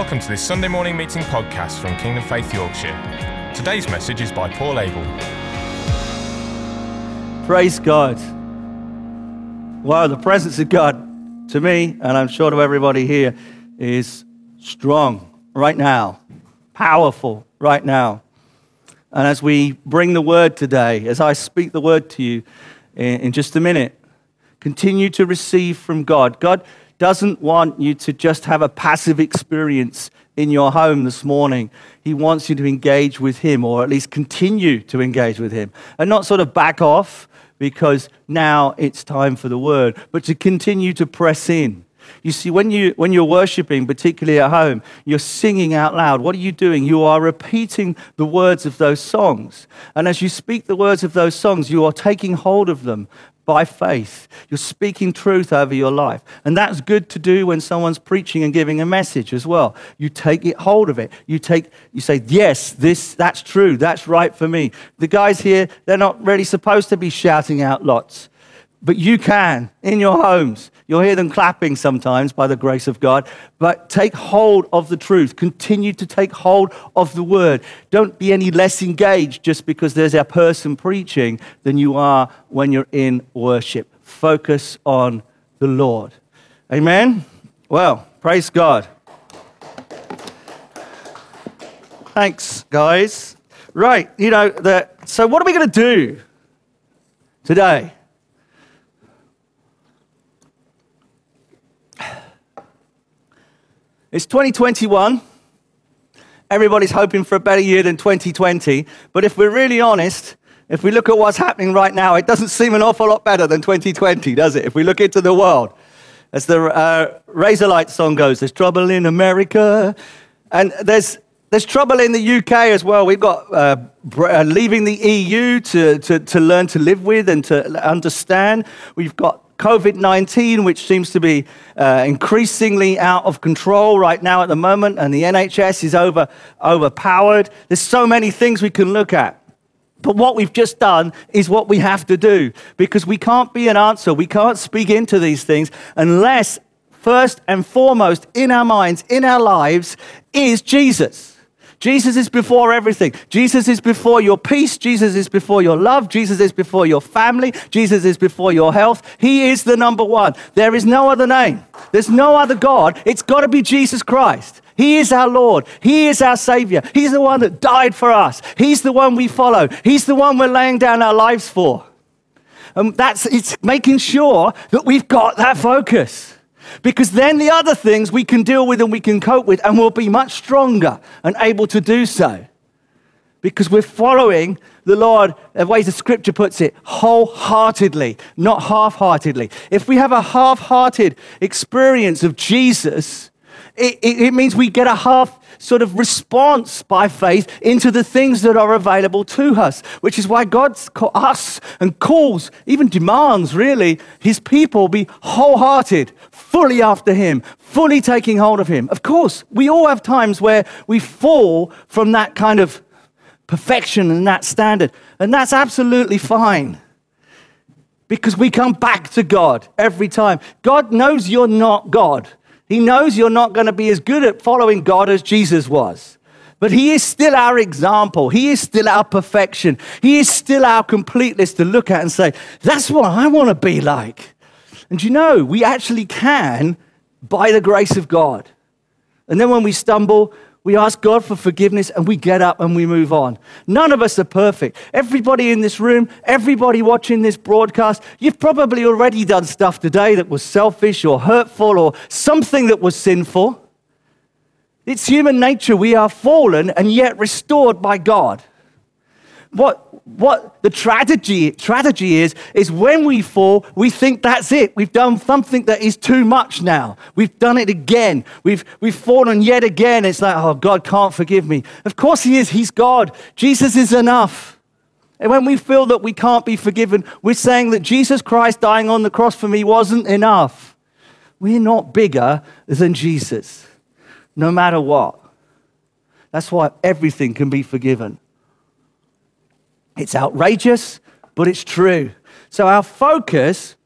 Welcome to this Sunday morning meeting podcast from Kingdom Faith Yorkshire. Today's message is by Paul Abel. Praise God. Wow, the presence of God to me, and I'm sure to everybody here, is strong right now, powerful right now. And as we bring the word today, as I speak the word to you in, in just a minute, continue to receive from God. God doesn't want you to just have a passive experience in your home this morning. He wants you to engage with Him, or at least continue to engage with Him, and not sort of back off because now it's time for the word, but to continue to press in. You see, when, you, when you're worshiping, particularly at home, you're singing out loud. What are you doing? You are repeating the words of those songs. And as you speak the words of those songs, you are taking hold of them by faith. You're speaking truth over your life. And that's good to do when someone's preaching and giving a message as well. You take it hold of it. You take you say, "Yes, this that's true. That's right for me." The guys here, they're not really supposed to be shouting out lots. But you can in your homes. You'll hear them clapping sometimes by the grace of God. But take hold of the truth. Continue to take hold of the word. Don't be any less engaged just because there's a person preaching than you are when you're in worship. Focus on the Lord. Amen? Well, praise God. Thanks, guys. Right, you know, the, so what are we going to do today? It's 2021. Everybody's hoping for a better year than 2020. But if we're really honest, if we look at what's happening right now, it doesn't seem an awful lot better than 2020, does it? If we look into the world. As the uh, Razorlight song goes, there's trouble in America. And there's, there's trouble in the UK as well. We've got uh, uh leaving the EU to, to, to learn to live with and to understand. We've got COVID 19, which seems to be uh, increasingly out of control right now at the moment, and the NHS is over, overpowered. There's so many things we can look at. But what we've just done is what we have to do because we can't be an answer. We can't speak into these things unless, first and foremost, in our minds, in our lives, is Jesus. Jesus is before everything. Jesus is before your peace. Jesus is before your love. Jesus is before your family. Jesus is before your health. He is the number one. There is no other name. There's no other God. It's got to be Jesus Christ. He is our Lord. He is our Savior. He's the one that died for us. He's the one we follow. He's the one we're laying down our lives for. And that's it's making sure that we've got that focus. Because then the other things we can deal with and we can cope with, and we'll be much stronger and able to do so. Because we're following the Lord, the way the scripture puts it, wholeheartedly, not half heartedly. If we have a half hearted experience of Jesus, it, it, it means we get a half sort of response by faith into the things that are available to us, which is why God asks and calls, even demands really, his people be wholehearted, fully after him, fully taking hold of him. Of course, we all have times where we fall from that kind of perfection and that standard, and that's absolutely fine because we come back to God every time. God knows you're not God. He knows you're not going to be as good at following God as Jesus was. But He is still our example. He is still our perfection. He is still our completeness to look at and say, that's what I want to be like. And you know, we actually can by the grace of God. And then when we stumble, we ask God for forgiveness and we get up and we move on. None of us are perfect. Everybody in this room, everybody watching this broadcast, you've probably already done stuff today that was selfish or hurtful or something that was sinful. It's human nature. We are fallen and yet restored by God. What what the tragedy, tragedy is, is when we fall, we think that's it. We've done something that is too much now. We've done it again. We've, we've fallen yet again. It's like, oh, God can't forgive me. Of course He is. He's God. Jesus is enough. And when we feel that we can't be forgiven, we're saying that Jesus Christ dying on the cross for me wasn't enough. We're not bigger than Jesus, no matter what. That's why everything can be forgiven. It's outrageous, but it's true. So our focus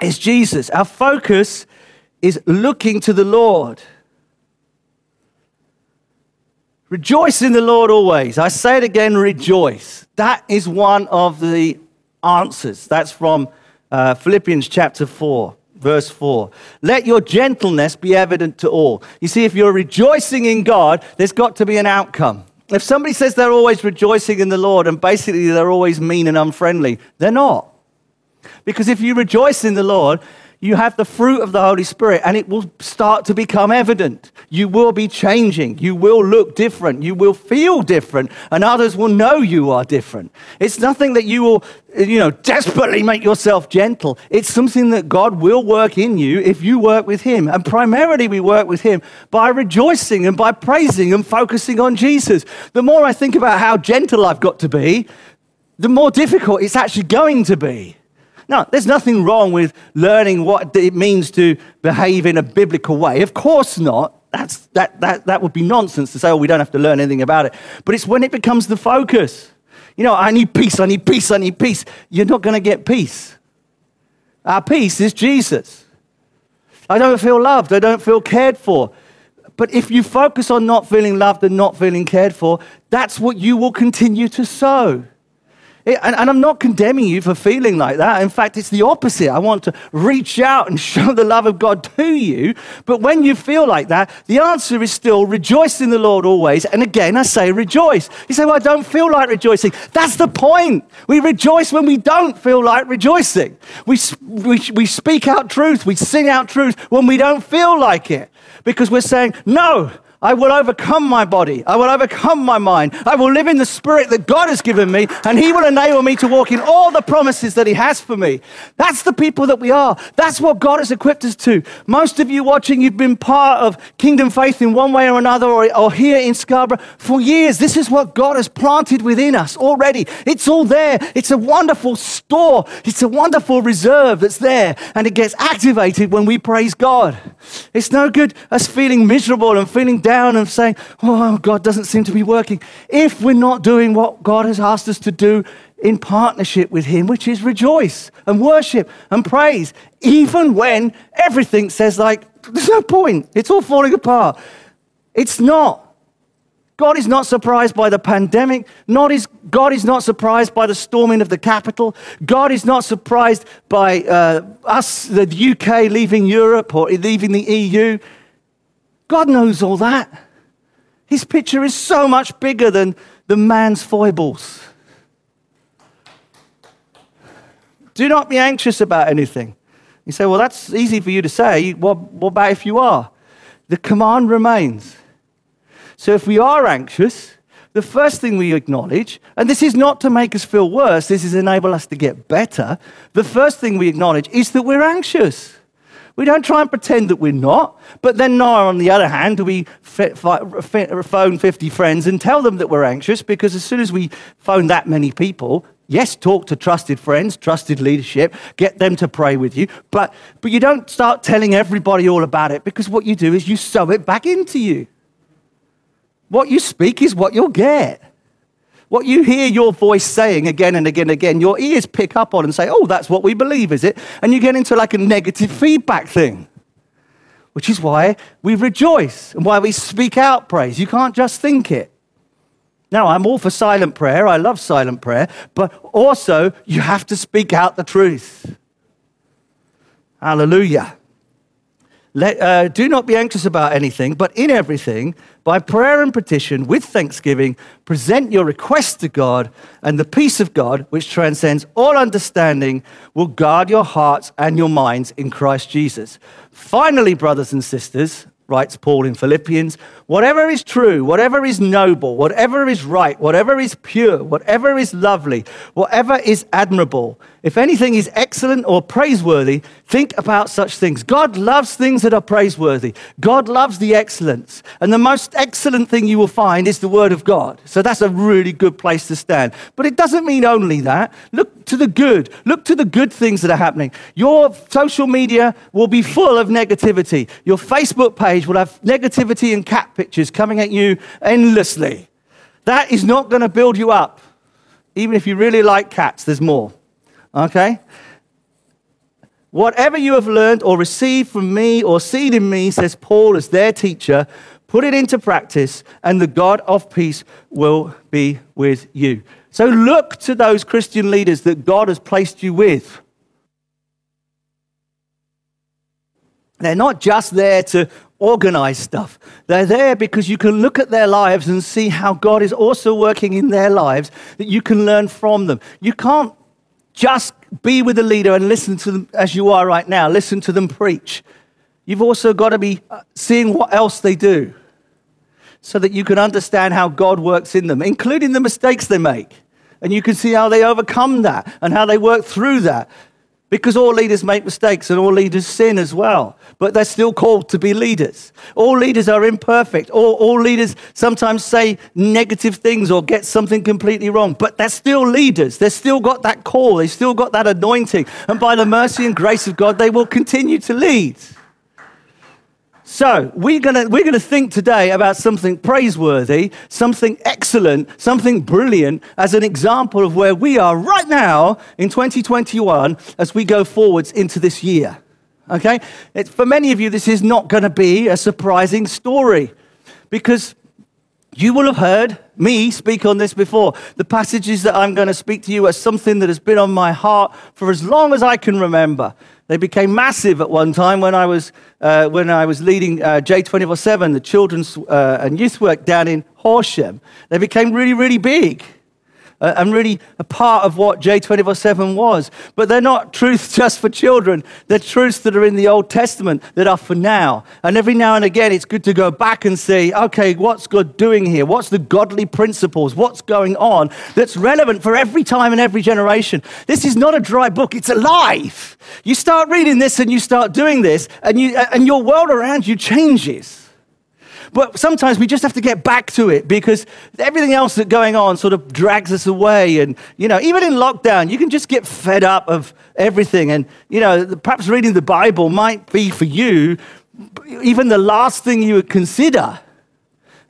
is Jesus. Our focus is looking to the Lord. Rejoice in the Lord always. I say it again, rejoice. That is one of the answers. That's from uh, Philippians chapter 4, verse 4. Let your gentleness be evident to all. You see, if you're rejoicing in God, there's got to be an outcome. If somebody says they're always rejoicing in the Lord and basically they're always mean and unfriendly, they're not. Because if you rejoice in the Lord, you have the fruit of the Holy Spirit and it will start to become evident. You will be changing. You will look different. You will feel different and others will know you are different. It's nothing that you will, you know, desperately make yourself gentle. It's something that God will work in you if you work with Him. And primarily we work with Him by rejoicing and by praising and focusing on Jesus. The more I think about how gentle I've got to be, the more difficult it's actually going to be. Now, there's nothing wrong with learning what it means to behave in a biblical way. Of course not. That's, that, that, that would be nonsense to say, oh, we don't have to learn anything about it. But it's when it becomes the focus. You know, I need peace, I need peace, I need peace. You're not going to get peace. Our peace is Jesus. I don't feel loved, I don't feel cared for. But if you focus on not feeling loved and not feeling cared for, that's what you will continue to sow. It, and, and, I'm not condemning you for feeling like that. In fact, it's the opposite. I want to reach out and show the love of God to you. But when you feel like that, the answer is still rejoice in the Lord always. And again, I say rejoice. You say, well, I don't feel like rejoicing. That's the point. We rejoice when we don't feel like rejoicing. We, we, we speak out truth. We sing out truth when we don't feel like it. Because we're saying, no, I will overcome my body. I will overcome my mind. I will live in the spirit that God has given me, and He will enable me to walk in all the promises that He has for me. That's the people that we are. That's what God has equipped us to. Most of you watching, you've been part of kingdom faith in one way or another, or, or here in Scarborough for years. This is what God has planted within us already. It's all there. It's a wonderful store, it's a wonderful reserve that's there, and it gets activated when we praise God. It's no good us feeling miserable and feeling down down and saying, oh, God doesn't seem to be working, if we're not doing what God has asked us to do in partnership with Him, which is rejoice and worship and praise, even when everything says, like, there's no point, it's all falling apart. It's not. God is not surprised by the pandemic. Is, God is not surprised by the storming of the Capitol. God is not surprised by uh, us, the UK, leaving Europe or leaving the EU. God knows all that. His picture is so much bigger than the man's foibles. Do not be anxious about anything. You say, well, that's easy for you to say. What, what about if you are? The command remains. So if we are anxious, the first thing we acknowledge, and this is not to make us feel worse, this is enable us to get better. The first thing we acknowledge is that we're anxious. We don't try and pretend that we're not. But then, now, on the other hand, do we phone 50 friends and tell them that we're anxious? Because as soon as we phone that many people, yes, talk to trusted friends, trusted leadership, get them to pray with you. But, but you don't start telling everybody all about it because what you do is you sow it back into you. What you speak is what you'll get. What you hear your voice saying again and again and again, your ears pick up on and say, oh, that's what we believe, is it? And you get into like a negative feedback thing, which is why we rejoice and why we speak out praise. You can't just think it. Now, I'm all for silent prayer. I love silent prayer. But also, you have to speak out the truth. Hallelujah. Let, uh, do not be anxious about anything, but in everything, by prayer and petition, with thanksgiving, present your requests to God, and the peace of God, which transcends all understanding, will guard your hearts and your minds in Christ Jesus. Finally, brothers and sisters, writes Paul in Philippians, whatever is true, whatever is noble, whatever is right, whatever is pure, whatever is lovely, whatever is admirable, if anything is excellent or praiseworthy, think about such things. God loves things that are praiseworthy. God loves the excellence. And the most excellent thing you will find is the Word of God. So that's a really good place to stand. But it doesn't mean only that. Look to the good. Look to the good things that are happening. Your social media will be full of negativity. Your Facebook page will have negativity and cat pictures coming at you endlessly. That is not going to build you up. Even if you really like cats, there's more. Okay? Whatever you have learned or received from me or seen in me, says Paul as their teacher, put it into practice, and the God of peace will be with you. So look to those Christian leaders that God has placed you with. They're not just there to organize stuff. They're there because you can look at their lives and see how God is also working in their lives that you can learn from them. You can't just be with the leader and listen to them as you are right now, listen to them preach. You've also got to be uh, seeing what else they do so that you can understand how God works in them, including the mistakes they make. And you can see how they overcome that and how they work through that. Because all leaders make mistakes and all leaders sin as well. But they're still called to be leaders. All leaders are imperfect. All, all leaders sometimes say negative things or get something completely wrong. But they're still leaders. They've still got that call. They've still got that anointing. And by the mercy and grace of God, they will continue to lead. So, we're going we're gonna think today about something praiseworthy, something excellent, something brilliant as an example of where we are right now in 2021 as we go forwards into this year. Okay? It's, for many of you, this is not going to be a surprising story because you will have heard me speak on this before. The passages that I'm going to speak to you are something that has been on my heart for as long as I can remember. They became massive at one time when I was, uh, when I was leading uh, J247, the children's uh, and youth work down in Horsham. They became really, really big Uh, and really a part of what J247 was. But they're not truths just for children, they're truths that are in the Old Testament that are for now. And every now and again, it's good to go back and say, okay, what's God doing here? What's the godly principles? What's going on that's relevant for every time and every generation? This is not a dry book, it's alive. You start reading this and you start doing this, and, you, and your world around you changes. But sometimes we just have to get back to it because everything else that's going on sort of drags us away. And, you know, even in lockdown, you can just get fed up of everything. And, you know, perhaps reading the Bible might be for you even the last thing you would consider.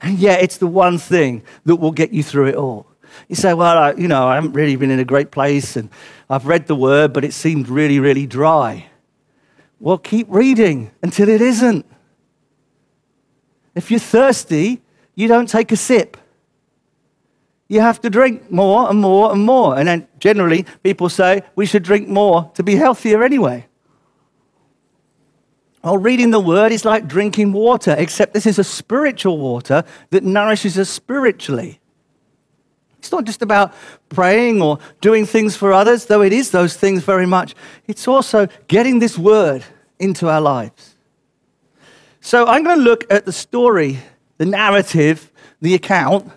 And yet, it's the one thing that will get you through it all. You say, well, I, you know, I haven't really been in a great place and I've read the word, but it seemed really, really dry. Well, keep reading until it isn't. If you're thirsty, you don't take a sip. You have to drink more and more and more. And then generally, people say we should drink more to be healthier anyway. Well, reading the word is like drinking water, except this is a spiritual water that nourishes us spiritually. It's not just about praying or doing things for others, though it is those things very much. It's also getting this word into our lives. So I'm going to look at the story, the narrative, the account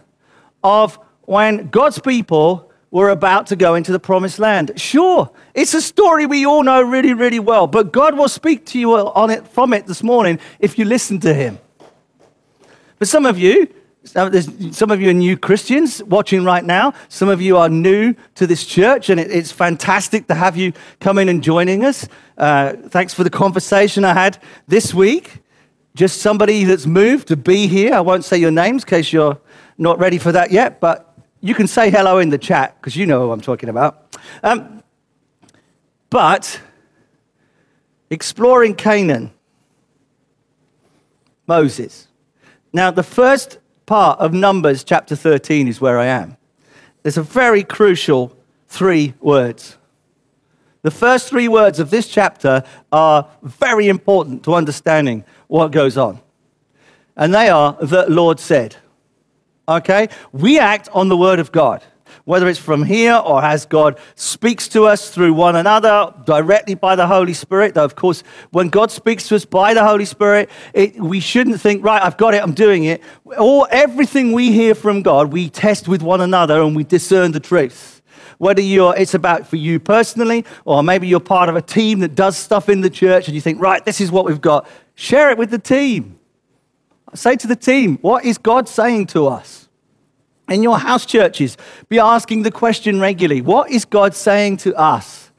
of when God's people were about to go into the promised land. Sure, it's a story we all know really, really well, but God will speak to you on it, from it this morning if you listen to Him. For some of you, some of you are new Christians watching right now. Some of you are new to this church, and it's fantastic to have you come in and joining us. Uh, thanks for the conversation I had this week just somebody that's moved to be here. I won't say your names in case you're not ready for that yet, but you can say hello in the chat because you know who I'm talking about. Um, but exploring Canaan, Moses. Now, the first part of Numbers chapter 13 is where I am. There's a very crucial three words. The first three words of this chapter are very important to understanding what goes on. And they are the Lord said. Okay? We act on the word of God, whether it's from here or as God speaks to us through one another directly by the Holy Spirit. Though, of course, when God speaks to us by the Holy Spirit, it, we shouldn't think, right, I've got it, I'm doing it. All, everything we hear from God, we test with one another and we discern the truth whether you're, it's about for you personally, or maybe you're part of a team that does stuff in the church and you think, right, this is what we've got. Share it with the team. Say to the team, what is God saying to us? In your house churches, be asking the question regularly what is God saying to us?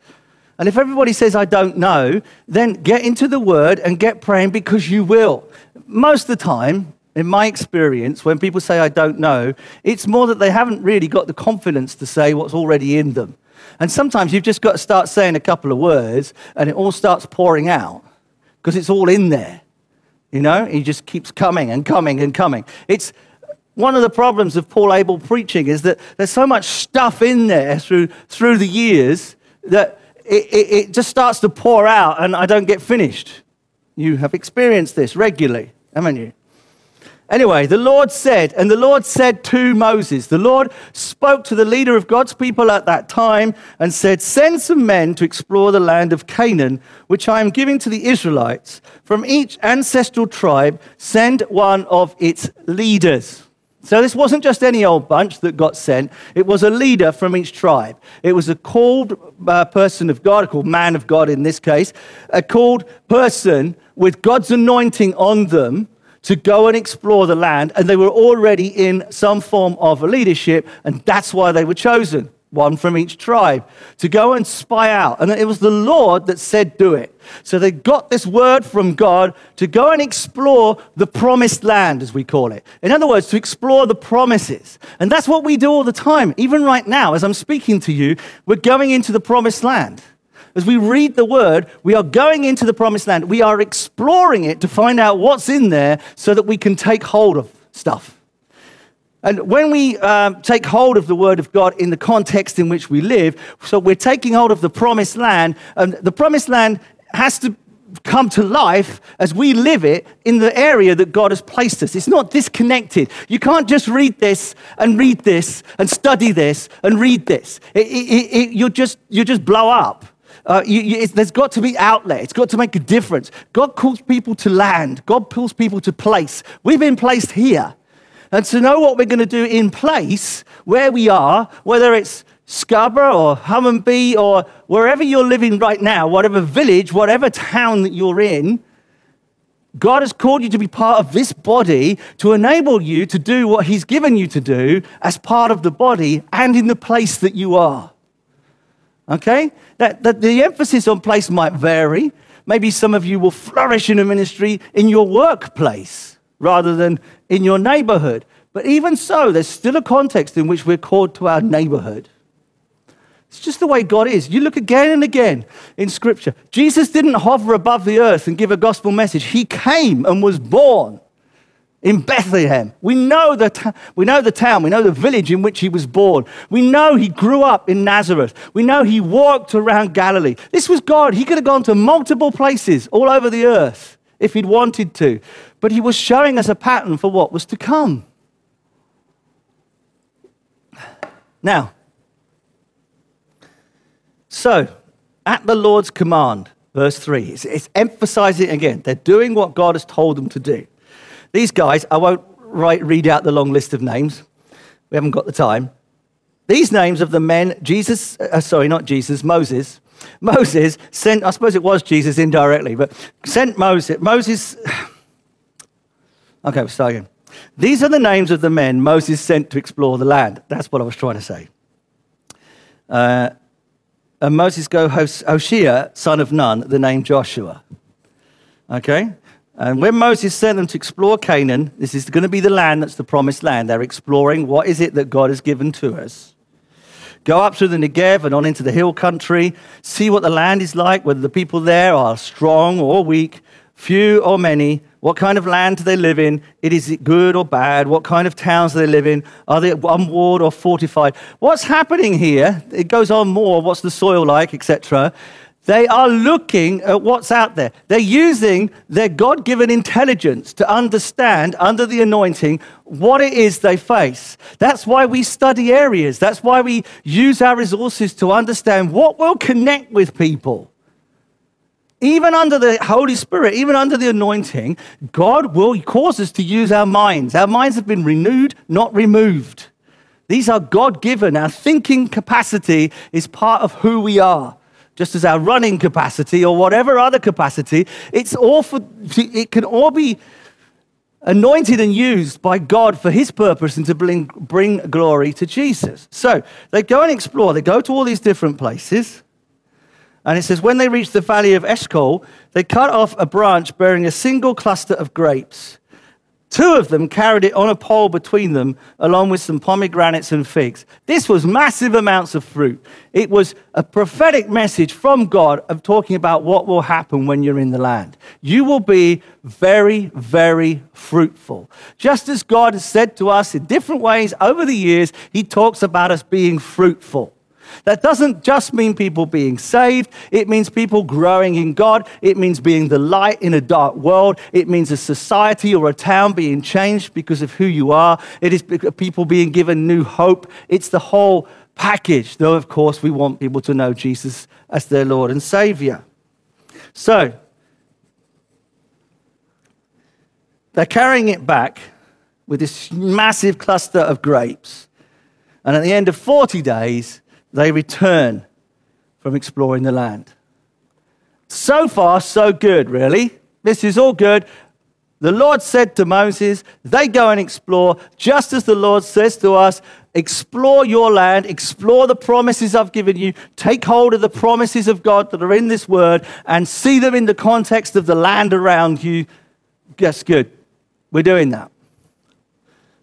And if everybody says, I don't know, then get into the word and get praying because you will. Most of the time, in my experience, when people say, I don't know, it's more that they haven't really got the confidence to say what's already in them. And sometimes you've just got to start saying a couple of words and it all starts pouring out because it's all in there. You know, he just keeps coming and coming and coming. It's one of the problems of Paul Abel preaching is that there's so much stuff in there through, through the years that it, it, it just starts to pour out and I don't get finished. You have experienced this regularly, haven't you? Anyway, the Lord said, and the Lord said to Moses, the Lord spoke to the leader of God's people at that time and said, Send some men to explore the land of Canaan, which I am giving to the Israelites. From each ancestral tribe, send one of its leaders. So this wasn't just any old bunch that got sent. It was a leader from each tribe. It was a called uh, person of God, called man of God in this case, a called person with God's anointing on them to go and explore the land, and they were already in some form of leadership, and that's why they were chosen, one from each tribe, to go and spy out. And it was the Lord that said, Do it. So they got this word from God to go and explore the promised land, as we call it. In other words, to explore the promises. And that's what we do all the time. Even right now, as I'm speaking to you, we're going into the promised land. As we read the word, we are going into the promised land. We are exploring it to find out what's in there so that we can take hold of stuff. And when we um, take hold of the word of God in the context in which we live, so we're taking hold of the promised land, and the promised land has to come to life as we live it in the area that God has placed us. It's not disconnected. You can't just read this and read this and study this and read this. It, it, it, you'll, just, you'll just blow up. Uh, you, you, there's got to be outlet. It's got to make a difference. God calls people to land. God calls people to place. We've been placed here. And to know what we're going to do in place, where we are, whether it's Scarborough or Hunmanby or wherever you're living right now, whatever village, whatever town that you're in, God has called you to be part of this body to enable you to do what He's given you to do as part of the body and in the place that you are. Okay? That, that the emphasis on place might vary. Maybe some of you will flourish in a ministry in your workplace rather than in your neighborhood. But even so, there's still a context in which we're called to our neighborhood. It's just the way God is. You look again and again in Scripture. Jesus didn't hover above the earth and give a gospel message, He came and was born in Bethlehem. We know, the ta- we know the town, we know the village in which he was born. We know he grew up in Nazareth. We know he walked around Galilee. This was God. He could have gone to multiple places all over the earth if he'd wanted to, but he was showing us a pattern for what was to come. Now, so at the Lord's command, verse 3, it's, it's emphasizing again, they're doing what God has told them to do. These guys, I won't write, read out the long list of names. We haven't got the time. These names of the men, Jesus, uh, sorry, not Jesus, Moses. Moses sent, I suppose it was Jesus indirectly, but sent Moses. Moses, okay, we'll start again. These are the names of the men Moses sent to explore the land. That's what I was trying to say. Uh, and Moses go Hoshea, son of Nun, the name Joshua. Okay? And when Moses sent them to explore Canaan, this is going to be the land that's the promised land. They're exploring what is it that God has given to us. Go up through the Negev and on into the hill country, see what the land is like, whether the people there are strong or weak, few or many, what kind of land do they live in? It is it good or bad? What kind of towns do they live in? Are they unwalled or fortified? What's happening here? It goes on more. What's the soil like, etc. They are looking at what's out there. They're using their God given intelligence to understand, under the anointing, what it is they face. That's why we study areas. That's why we use our resources to understand what will connect with people. Even under the Holy Spirit, even under the anointing, God will cause us to use our minds. Our minds have been renewed, not removed. These are God given. Our thinking capacity is part of who we are just as our running capacity or whatever other capacity, it's all for, it can all be anointed and used by God for his purpose and to bring, bring glory to Jesus. So they go and explore, they go to all these different places. And it says, when they reach the valley of Eshcol, they cut off a branch bearing a single cluster of grapes. Two of them carried it on a pole between them, along with some pomegranates and figs. This was massive amounts of fruit. It was a prophetic message from God of talking about what will happen when you're in the land. You will be very, very fruitful. Just as God has said to us in different ways over the years, He talks about us being fruitful. That doesn't just mean people being saved, it means people growing in God. It means being the light in a dark world. It means a society or a town being changed because of who you are. It is people being given new hope. It's the whole package, though, of course, we want people to know Jesus as their Lord and Savior. So, they're carrying it back with this massive cluster of grapes. And at the end of 40 days, they return from exploring the land. So far, so good, really. This is all good. The Lord said to Moses, they go and explore, just as the Lord says to us, explore your land, explore the promises I've given you, take hold of the promises of God that are in this word, and see them in the context of the land around you. Yes, good. We're doing that.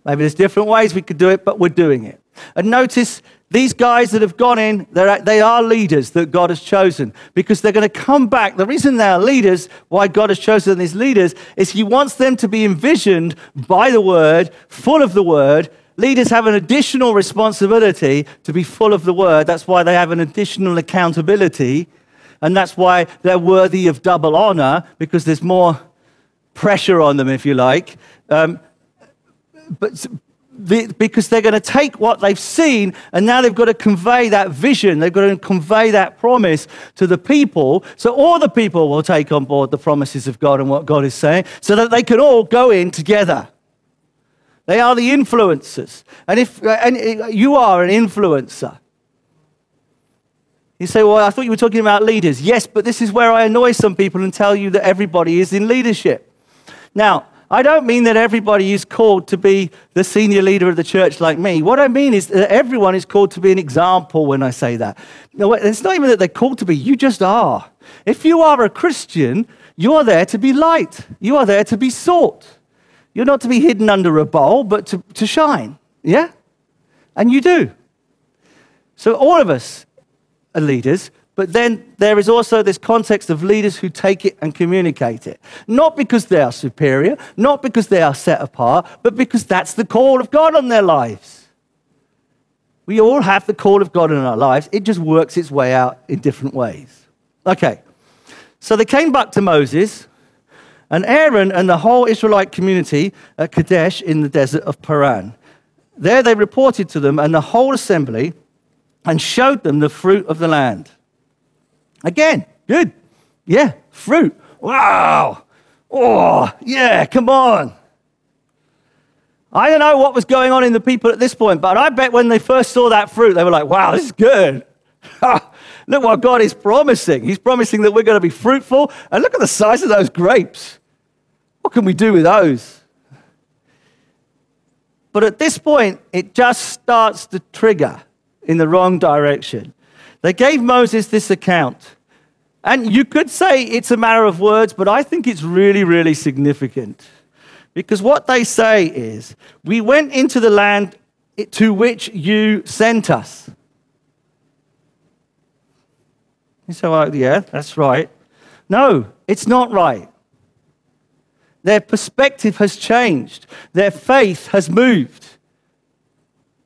Maybe there's different ways we could do it, but we're doing it. And notice these guys that have gone in, they are leaders that God has chosen because they're going to come back. The reason they are leaders, why God has chosen these leaders, is He wants them to be envisioned by the Word, full of the Word. Leaders have an additional responsibility to be full of the Word. That's why they have an additional accountability. And that's why they're worthy of double honor because there's more pressure on them, if you like. Um, but because they're going to take what they've seen and now they've got to convey that vision. They've got to convey that promise to the people. So all the people will take on board the promises of God and what God is saying so that they can all go in together. They are the influencers. And if and uh, you are an influencer, you say, Well, I thought you were talking about leaders. Yes, but this is where I annoy some people and tell you that everybody is in leadership. Now, I don't mean that everybody is called to be the senior leader of the church like me. What I mean is that everyone is called to be an example when I say that. No, it's not even that they're called to be, you just are. If you are a Christian, you are there to be light, you are there to be sought. You're not to be hidden under a bowl, but to, to shine. Yeah? And you do. So all of us are leaders, but then there is also this context of leaders who take it and communicate it. Not because they are superior, not because they are set apart, but because that's the call of God on their lives. We all have the call of God in our lives, it just works its way out in different ways. Okay, so they came back to Moses, and Aaron and the whole Israelite community at Kadesh in the desert of Paran. There they reported to them and the whole assembly and showed them the fruit of the land. Again, good. Yeah, fruit. Wow. Oh, yeah, come on. I don't know what was going on in the people at this point, but I bet when they first saw that fruit, they were like, wow, this is good. look what God is promising. He's promising that we're going to be fruitful. And look at the size of those grapes. What can we do with those? But at this point, it just starts to trigger in the wrong direction. They gave Moses this account. And you could say it's a matter of words, but I think it's really, really significant. Because what they say is, We went into the land to which you sent us. You say, well, yeah, that's right. No, it's not right. Their perspective has changed, their faith has moved.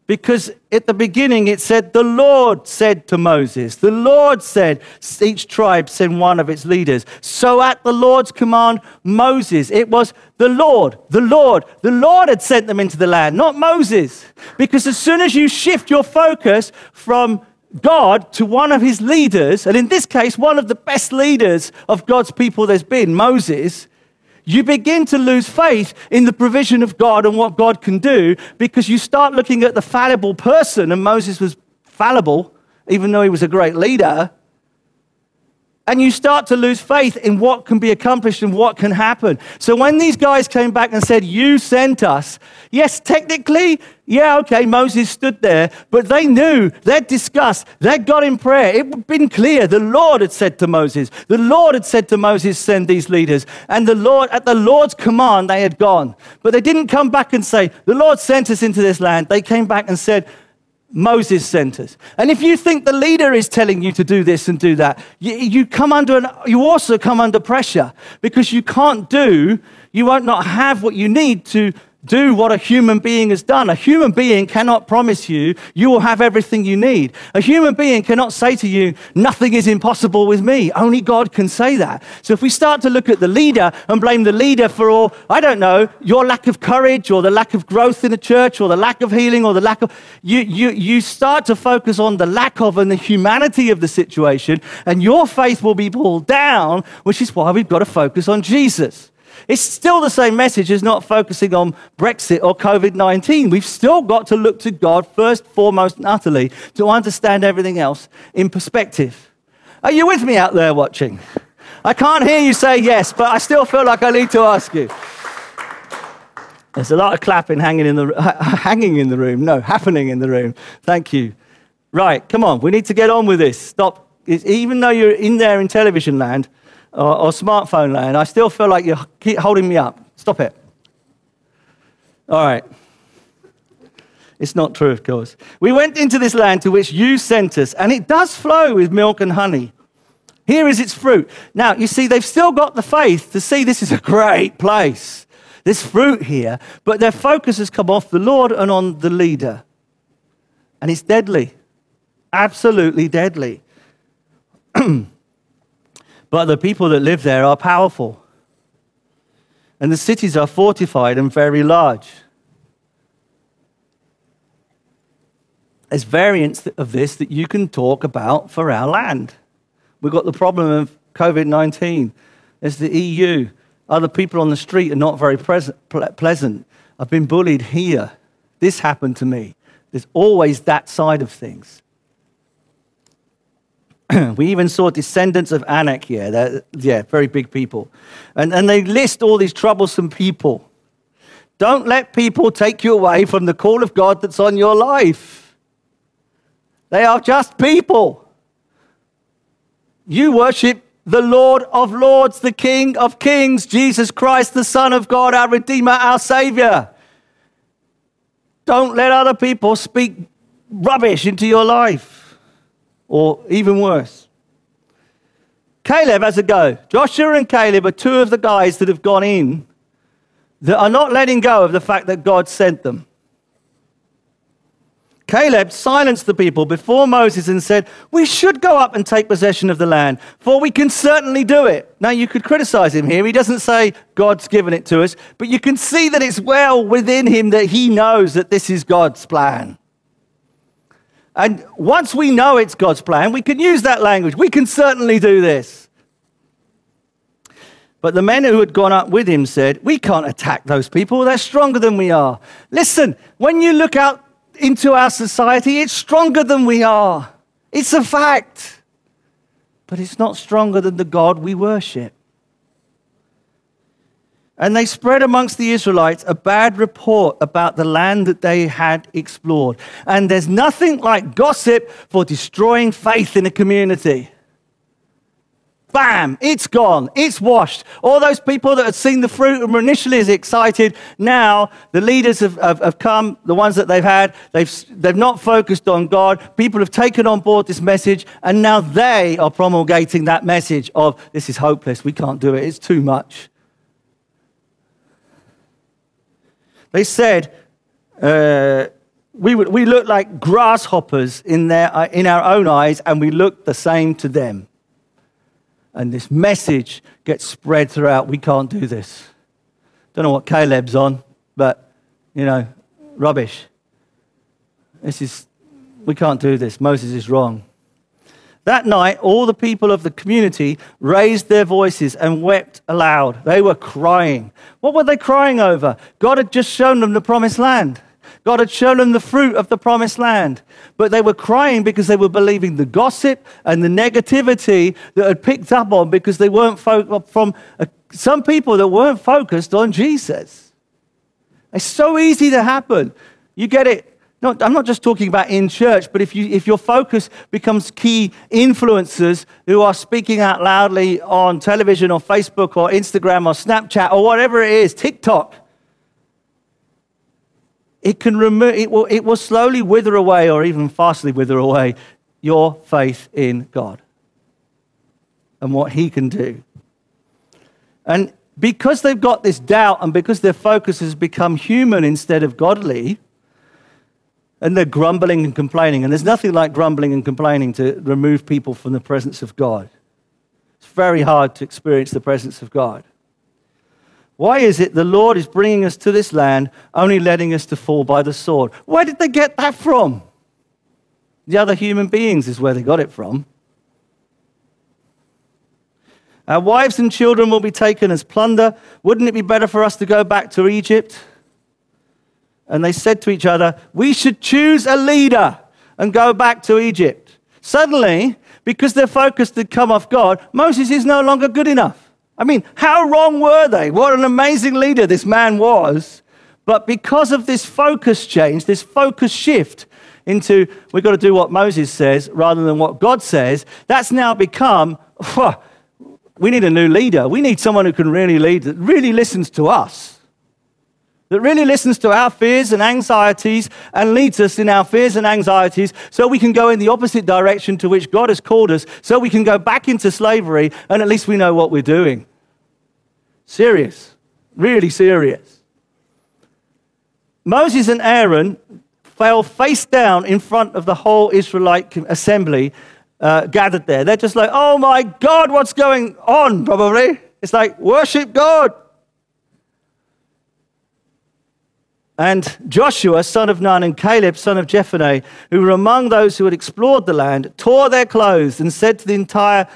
Because at the beginning it said, The Lord said to Moses, The Lord said, each tribe send one of its leaders. So at the Lord's command, Moses, it was the Lord, the Lord, the Lord had sent them into the land, not Moses. Because as soon as you shift your focus from God to one of his leaders, and in this case, one of the best leaders of God's people there's been, Moses, you begin to lose faith in the provision of God and what God can do because you start looking at the fallible person, and Moses was fallible, even though he was a great leader. And you start to lose faith in what can be accomplished and what can happen. So when these guys came back and said, You sent us, yes, technically, yeah, okay, Moses stood there, but they knew, they'd discussed, they'd got in prayer. It had been clear. The Lord had said to Moses, the Lord had said to Moses, Send these leaders. And the Lord, at the Lord's command, they had gone. But they didn't come back and say, The Lord sent us into this land. They came back and said, Moses sent us. And if you think the leader is telling you to do this and do that, you, you, come under an, you also come under pressure because you can't do, you won't not have what you need to do what a human being has done. A human being cannot promise you you will have everything you need. A human being cannot say to you, nothing is impossible with me. Only God can say that. So if we start to look at the leader and blame the leader for all, I don't know, your lack of courage or the lack of growth in the church or the lack of healing or the lack of, you, you, you start to focus on the lack of and the humanity of the situation and your faith will be pulled down, which is why we've got to focus on Jesus. It's still the same message as not focusing on Brexit or COVID 19. We've still got to look to God first, foremost, and utterly to understand everything else in perspective. Are you with me out there watching? I can't hear you say yes, but I still feel like I need to ask you. There's a lot of clapping hanging in the, hanging in the room. No, happening in the room. Thank you. Right, come on. We need to get on with this. Stop. Even though you're in there in television land, or, or smartphone land, I still feel like you keep holding me up. Stop it. All right. It's not true, of course. We went into this land to which you sent us, and it does flow with milk and honey. Here is its fruit. Now, you see, they've still got the faith to see this is a great place. This fruit here, but their focus has come off the Lord and on the leader. And it's deadly. Absolutely deadly. But the people that live there are powerful. And the cities are fortified and very large. There's variants of this that you can talk about for our land. We've got the problem of COVID 19. There's the EU. Other people on the street are not very pleasant. I've been bullied here. This happened to me. There's always that side of things. we even saw descendants of Anak here. They're, yeah, very big people. And, and they list all these troublesome people. Don't let people take you away from the call of God that's on your life. They are just people. You worship the Lord of Lords, the King of Kings, Jesus Christ, the Son of God, our Redeemer, our Savior. Don't let other people speak rubbish into your life or even worse. Caleb has a go. Joshua and Caleb are two of the guys that have gone in that are not letting go of the fact that God sent them. Caleb silenced the people before Moses and said, We should go up and take possession of the land, for we can certainly do it. Now, you could criticize him here. He doesn't say God's given it to us, but you can see that it's well within him that he knows that this is God's plan. And once we know it's God's plan, we can use that language. We can certainly do this. But the men who had gone up with him said, We can't attack those people. They're stronger than we are. Listen, when you look out into our society, it's stronger than we are. It's a fact. But it's not stronger than the God we worship. And they spread amongst the Israelites a bad report about the land that they had explored. And there's nothing like gossip for destroying faith in a community. Bam, it's gone, it's washed. All those people that had seen the fruit and were initially as excited, now the leaders have, have, have, come, the ones that they've had, they've, they've not focused on God. People have taken on board this message, and now they are promulgating that message of this is hopeless, we can't do it, it's too much. They said, uh, we, we look like grasshoppers in, their, uh, in our own eyes, and we look the same to them. And this message gets spread throughout. We can't do this. Don't know what Caleb's on, but, you know, rubbish. This is, we can't do this. Moses is wrong. That night, all the people of the community raised their voices and wept aloud. They were crying. What were they crying over? God had just shown them the promised land. God had shown them the fruit of the promised land. But they were crying because they were believing the gossip and the negativity that had picked up on because they weren't fo- from uh, some people that weren't focused on Jesus. It's so easy to happen. You get it. No, I'm not just talking about in church, but if, you, if your focus becomes key influencers who are speaking out loudly on television or Facebook or Instagram or Snapchat or whatever it is, TikTok, it can remove, it will, it will slowly wither away or even fastly wither away your faith in God and what He can do. And because they've got this doubt and because their focus has become human instead of godly, and they're grumbling and complaining, and there's nothing like grumbling and complaining to remove people from the presence of God. It's very hard to experience the presence of God. Why is it the Lord is bringing us to this land, only letting us to fall by the sword? Where did they get that from? The other human beings is where they got it from. Our wives and children will be taken as plunder. Wouldn't it be better for us to go back to Egypt? And they said to each other, We should choose a leader and go back to Egypt. Suddenly, because their focus had come off God, Moses is no longer good enough. I mean, how wrong were they? What an amazing leader this man was. But because of this focus change, this focus shift into we've got to do what Moses says rather than what God says, that's now become we need a new leader. We need someone who can really lead, that really listens to us, that really listens to our fears and anxieties and leads us in our fears and anxieties so we can go in the opposite direction to which God has called us, so we can go back into slavery and at least we know what we're doing. Serious, really serious. Moses and Aaron fell face down in front of the whole Israelite assembly uh, gathered there. They're just like, oh my God, what's going on? Probably. It's like, worship God. And Joshua, son of Nun, and Caleb, son of Jephunneh, who were among those who had explored the land, tore their clothes and said to the entire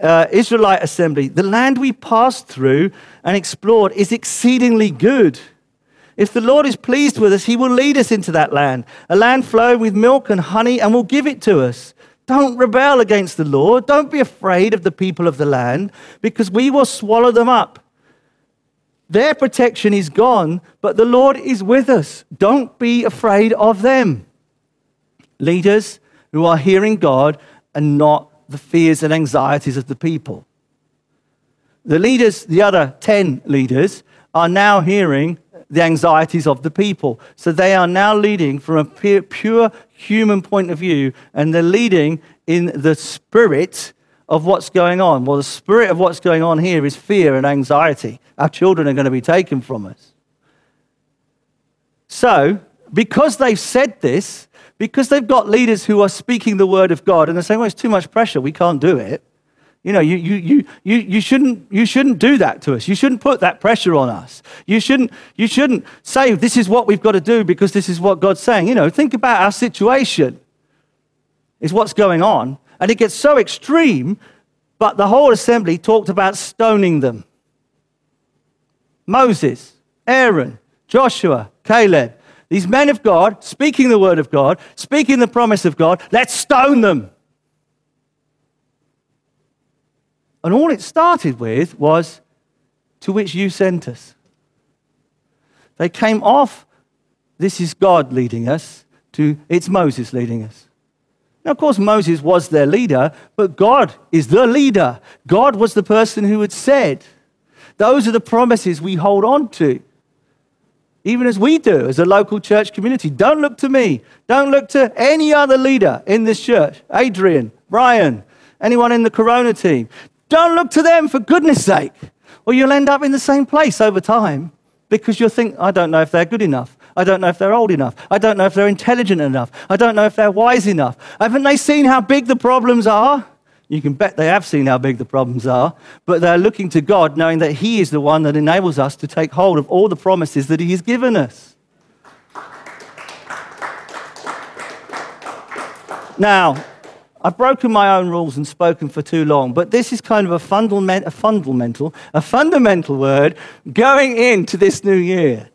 uh, Israelite assembly, The land we passed through and explored is exceedingly good. If the Lord is pleased with us, he will lead us into that land, a land flowing with milk and honey, and will give it to us. Don't rebel against the Lord. Don't be afraid of the people of the land, because we will swallow them up. Their protection is gone, but the Lord is with us. Don't be afraid of them. Leaders who are hearing God and not the fears and anxieties of the people. The leaders, the other 10 leaders, are now hearing the anxieties of the people. So they are now leading from a pure human point of view, and they're leading in the spirit of what's going on. Well, the spirit of what's going on here is fear and anxiety. Our children are going to be taken from us. So, because they've said this, because they've got leaders who are speaking the word of God and they're saying, well, it's too much pressure, we can't do it. You know, you, you, you, you, you, shouldn't, you shouldn't do that to us. You shouldn't put that pressure on us. You shouldn't, you shouldn't say, this is what we've got to do because this is what God's saying. You know, think about our situation, is what's going on. And it gets so extreme, but the whole assembly talked about stoning them. Moses, Aaron, Joshua, Caleb, these men of God, speaking the word of God, speaking the promise of God, let's stone them. And all it started with was, to which you sent us. They came off, this is God leading us, to it's Moses leading us. Now, of course, Moses was their leader, but God is the leader. God was the person who had said, Those are the promises we hold on to even as we do as a local church community. Don't look to me. Don't look to any other leader in this church Adrian, Brian, anyone in the Corona team. Don't look to them for goodness sake, or you'll end up in the same place over time because you'll think, I don't know if they're good enough. I don't know if they're old enough. I don't know if they're intelligent enough. I don't know if they're wise enough. Haven't they seen how big the problems are? You can bet they have seen how big the problems are, but they're looking to God knowing that He is the one that enables us to take hold of all the promises that He has given us. Now, I've broken my own rules and spoken for too long, but this is kind of a, fundament, a fundamental, a fundamental word going into this new year.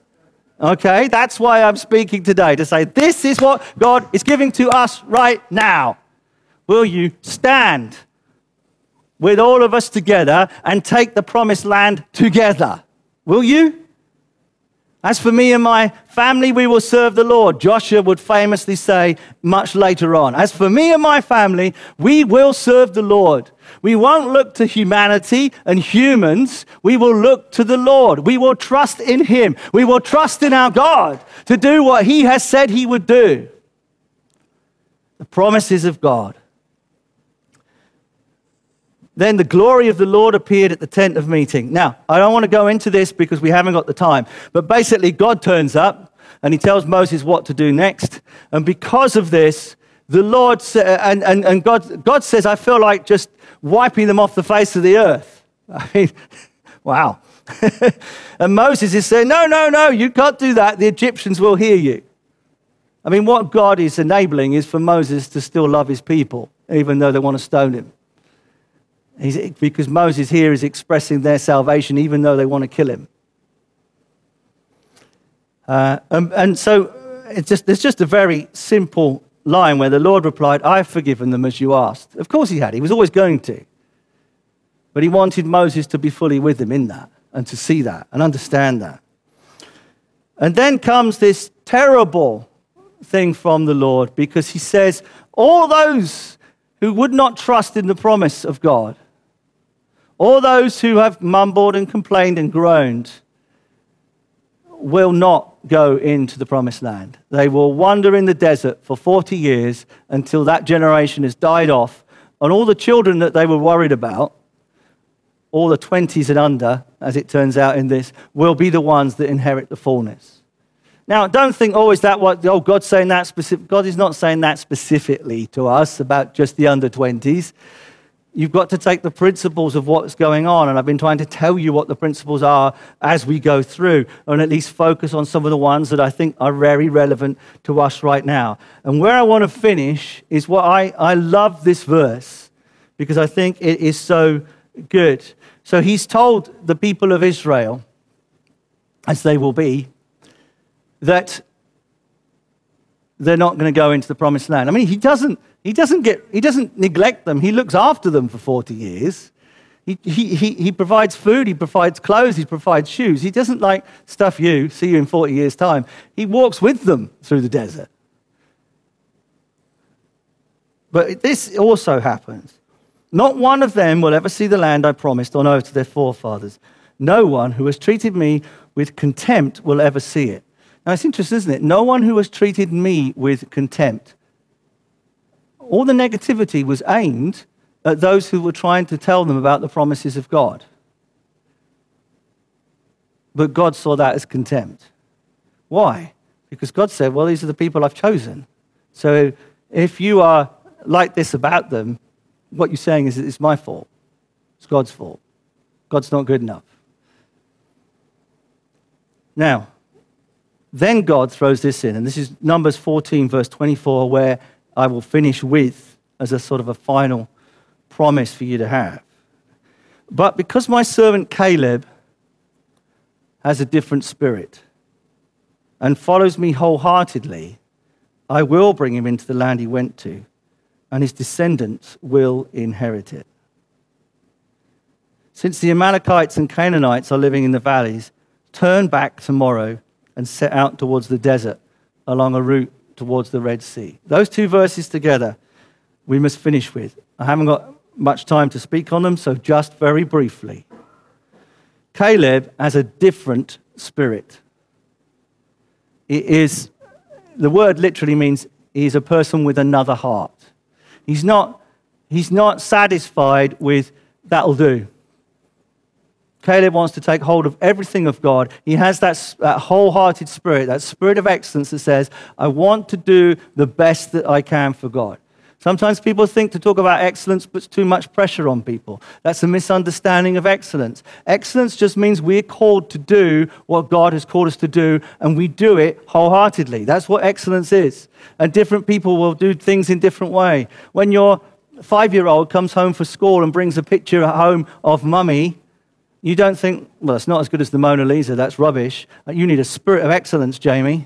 Okay, that's why I'm speaking today to say this is what God is giving to us right now. Will you stand with all of us together and take the promised land together? Will you? As for me and my family, we will serve the Lord. Joshua would famously say much later on. As for me and my family, we will serve the Lord. We won't look to humanity and humans. We will look to the Lord. We will trust in Him. We will trust in our God to do what He has said He would do. The promises of God. Then the glory of the Lord appeared at the tent of meeting. Now, I don't want to go into this because we haven't got the time, but basically, God turns up and he tells Moses what to do next. And because of this, the Lord and, and, and God, God says, I feel like just wiping them off the face of the earth. I mean, wow. and Moses is saying, No, no, no, you can't do that. The Egyptians will hear you. I mean, what God is enabling is for Moses to still love his people, even though they want to stone him. He's, because Moses here is expressing their salvation even though they want to kill him. Uh, and, and, so it's just, it's just a very simple line where the Lord replied, I've forgiven them as you asked. Of course he had. He was always going to. But he wanted Moses to be fully with him in that and to see that and understand that. And then comes this terrible thing from the Lord because he says, All those who would not trust in the promise of God all those who have mumbled and complained and groaned will not go into the promised land. They will wander in the desert for 40 years until that generation has died off, and all the children that they were worried about, all the 20s and under, as it turns out in this, will be the ones that inherit the fullness. Now, don't think, oh, is that what, oh, God's saying that specific? God is not saying that specifically to us about just the under 20s. You've got to take the principles of what's going on. And I've been trying to tell you what the principles are as we go through, and at least focus on some of the ones that I think are very relevant to us right now. And where I want to finish is what I, I love this verse because I think it is so good. So he's told the people of Israel, as they will be, that they're not going to go into the promised land. I mean, he doesn't he doesn't, get, he doesn't neglect them, he looks after them for 40 years. He, he, he, provides food, he provides clothes, he provides shoes. He doesn't like stuff you, see you in 40 years' time. He walks with them through the desert. But this also happens. Not one of them will ever see the land I promised on oath to their forefathers. No one who has treated me with contempt will ever see it. Now it's interesting, isn't it? No one who has treated me with contempt all the negativity was aimed at those who were trying to tell them about the promises of God. But God saw that as contempt. Why? Because God said, Well, these are the people I've chosen. So if you are like this about them, what you're saying is it's my fault. It's God's fault. God's not good enough. Now, then God throws this in, and this is Numbers 14, verse 24, where I will finish with as a sort of a final promise for you to have. But because my servant Caleb has a different spirit and follows me wholeheartedly, I will bring him into the land he went to, and his descendants will inherit it. Since the Amalekites and Canaanites are living in the valleys, turn back tomorrow and set out towards the desert along a route towards the Red Sea. Those two verses together, we must finish with. I haven't got much time to speak on them, so just very briefly. Caleb has a different spirit. It is, the word literally means he's a person with another heart. He's not, he's not satisfied with that'll do. Caleb wants to take hold of everything of God. He has that, that wholehearted spirit, that spirit of excellence that says, I want to do the best that I can for God. Sometimes people think to talk about excellence puts too much pressure on people. That's a misunderstanding of excellence. Excellence just means we're called to do what God has called us to do, and we do it wholeheartedly. That's what excellence is. And different people will do things in different way. When your five-year-old comes home from school and brings a picture at home of mummy, You don't think, well, it's not as good as the Mona Lisa, that's rubbish. Uh, you need a spirit of excellence, Jamie.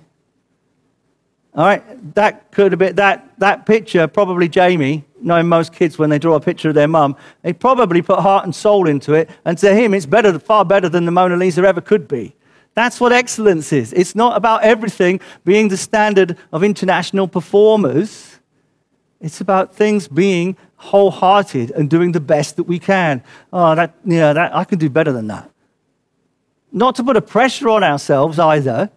All right, that could have been that, that picture, probably Jamie, knowing most kids when they draw a picture of their mum, they probably put heart and soul into it, and to him, it's better, far better than the Mona Lisa ever could be. That's what excellence is. It's not about everything being the standard of international performers. It's about things being wholehearted and doing the best that we can. Oh, that, yeah, that, I can do better than that. Not to put a pressure on ourselves either,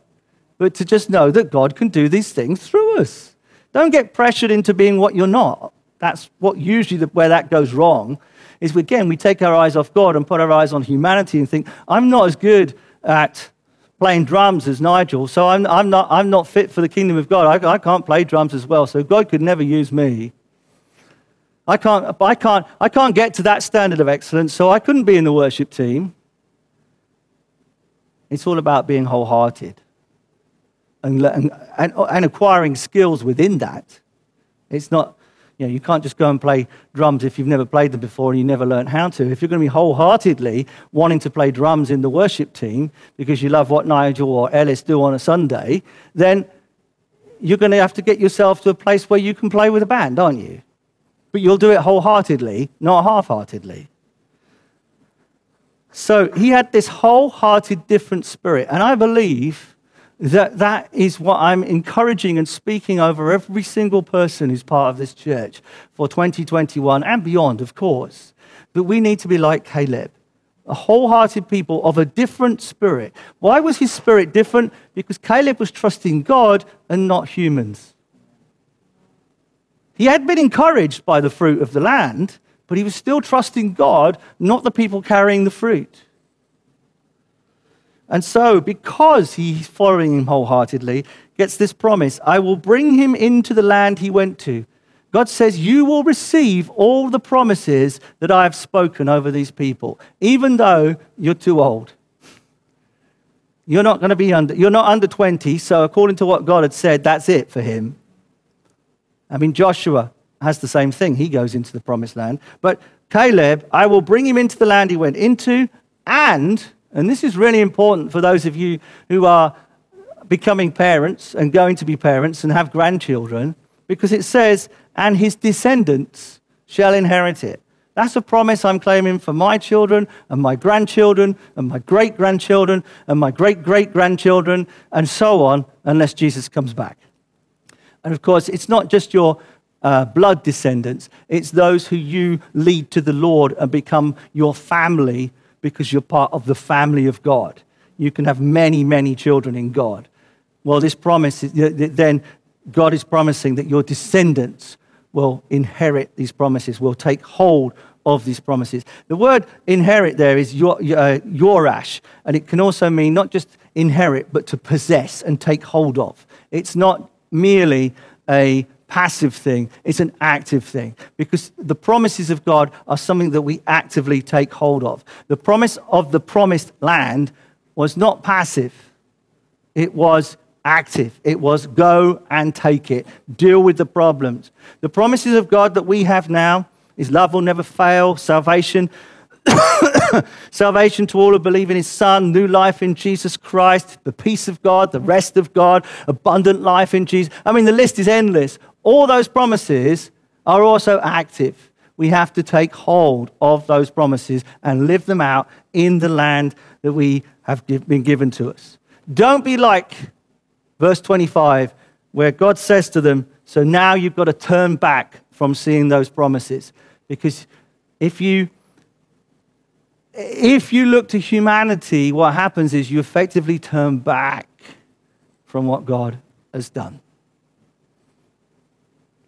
but to just know that God can do these things through us. Don't get pressured into being what you're not. That's what usually the, where that goes wrong. Is again we take our eyes off God and put our eyes on humanity and think I'm not as good at playing drums as Nigel, so I'm, I'm, not, I'm not fit for the kingdom of God. I, I can't play drums as well, so God could never use me. I can't, I, can't, I can't get to that standard of excellence, so I couldn't be in the worship team. It's all about being wholehearted and, and, and, acquiring skills within that. It's not, you know, you can't just go and play drums if you've never played them before and you never learned how to. If you're going to be wholeheartedly wanting to play drums in the worship team because you love what Nigel or Ellis do on a Sunday, then you're going to have to get yourself to a place where you can play with a band, aren't you? But you'll do it wholeheartedly, not half heartedly. So he had this wholehearted, different spirit. And I believe that that is what I'm encouraging and speaking over every single person who's part of this church for 2021 and beyond, of course. That we need to be like Caleb, a wholehearted people of a different spirit. Why was his spirit different? Because Caleb was trusting God and not humans. He had been encouraged by the fruit of the land, but he was still trusting God, not the people carrying the fruit. And so, because he's following him wholeheartedly, gets this promise I will bring him into the land he went to. God says, You will receive all the promises that I have spoken over these people, even though you're too old. You're not going to be under, you're not under 20, so according to what God had said, that's it for him. I mean, Joshua has the same thing. He goes into the promised land. But Caleb, I will bring him into the land he went into, and and this is really important for those of you who are becoming parents and going to be parents and have grandchildren, because it says, and his descendants shall inherit it. That's a promise I'm claiming for my children and my grandchildren and my great grandchildren and my great great grandchildren and so on, unless Jesus comes back. And of course, it's not just your uh, blood descendants, it's those who you lead to the Lord and become your family because you're part of the family of God. You can have many, many children in God. Well, this promise, is, then God is promising that your descendants will inherit these promises, will take hold of these promises. The word inherit there is your, uh, yorash, and it can also mean not just inherit, but to possess and take hold of. It's not merely a passive thing, it's an active thing because the promises of God are something that we actively take hold of. The promise of the promised land was not passive, it was active. It was go and take it, deal with the problems. The promises of God that we have now is love will never fail, salvation. salvation to all who believe in his son, new life in Jesus Christ, the peace of God, the rest of God, abundant life in Jesus. I mean, the list is endless. All those promises are also active. We have to take hold of those promises and live them out in the land that we have been given to us. Don't be like verse 25, where God says to them, So now you've got to turn back from seeing those promises. Because if you if you look to humanity, what happens is you effectively turn back from what God has done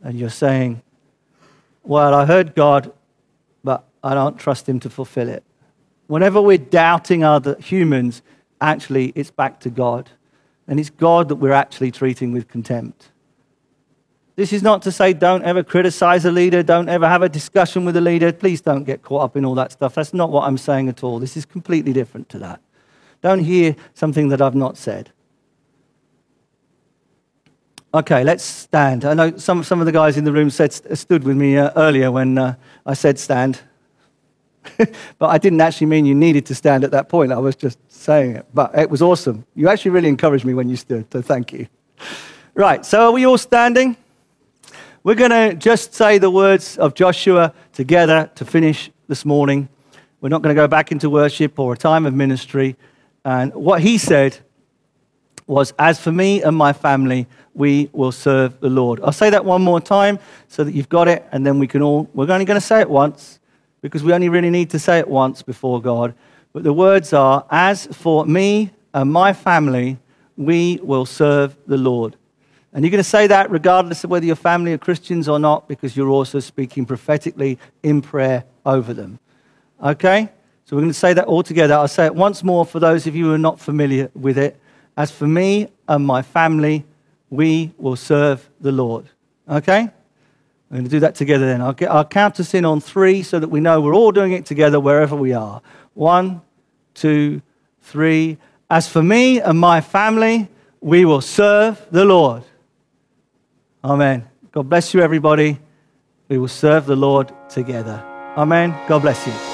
and you're saying, Well, I heard God, but I don't trust Him to fulfill it. Whenever we're doubting other humans, actually, it's back to God. And it's God that we're actually treating with contempt. This is not to say don't ever criticize a leader, don't ever have a discussion with a leader. Please don't get caught up in all that stuff. That's not what I'm saying at all. This is completely different to that. Don't hear something that I've not said. Okay, let's stand. I know some, some of the guys in the room said, stood with me uh, earlier when uh, I said stand. but I didn't actually mean you needed to stand at that point. I was just saying it. But it was awesome. You actually really encouraged me when you stood, so thank you. Right, so are we all standing? We're going to just say the words of Joshua together to finish this morning. We're not going to go back into worship or a time of ministry. And what he said was, As for me and my family, we will serve the Lord. I'll say that one more time so that you've got it, and then we can all, we're only going to say it once because we only really need to say it once before God. But the words are, As for me and my family, we will serve the Lord. And you're going to say that regardless of whether your family are Christians or not, because you're also speaking prophetically in prayer over them. Okay? So we're going to say that all together. I'll say it once more for those of you who are not familiar with it. As for me and my family, we will serve the Lord. Okay? We're going to do that together then. I'll, get, I'll count us in on three so that we know we're all doing it together wherever we are. One, two, three. As for me and my family, we will serve the Lord. Amen. God bless you, everybody. We will serve the Lord together. Amen. God bless you.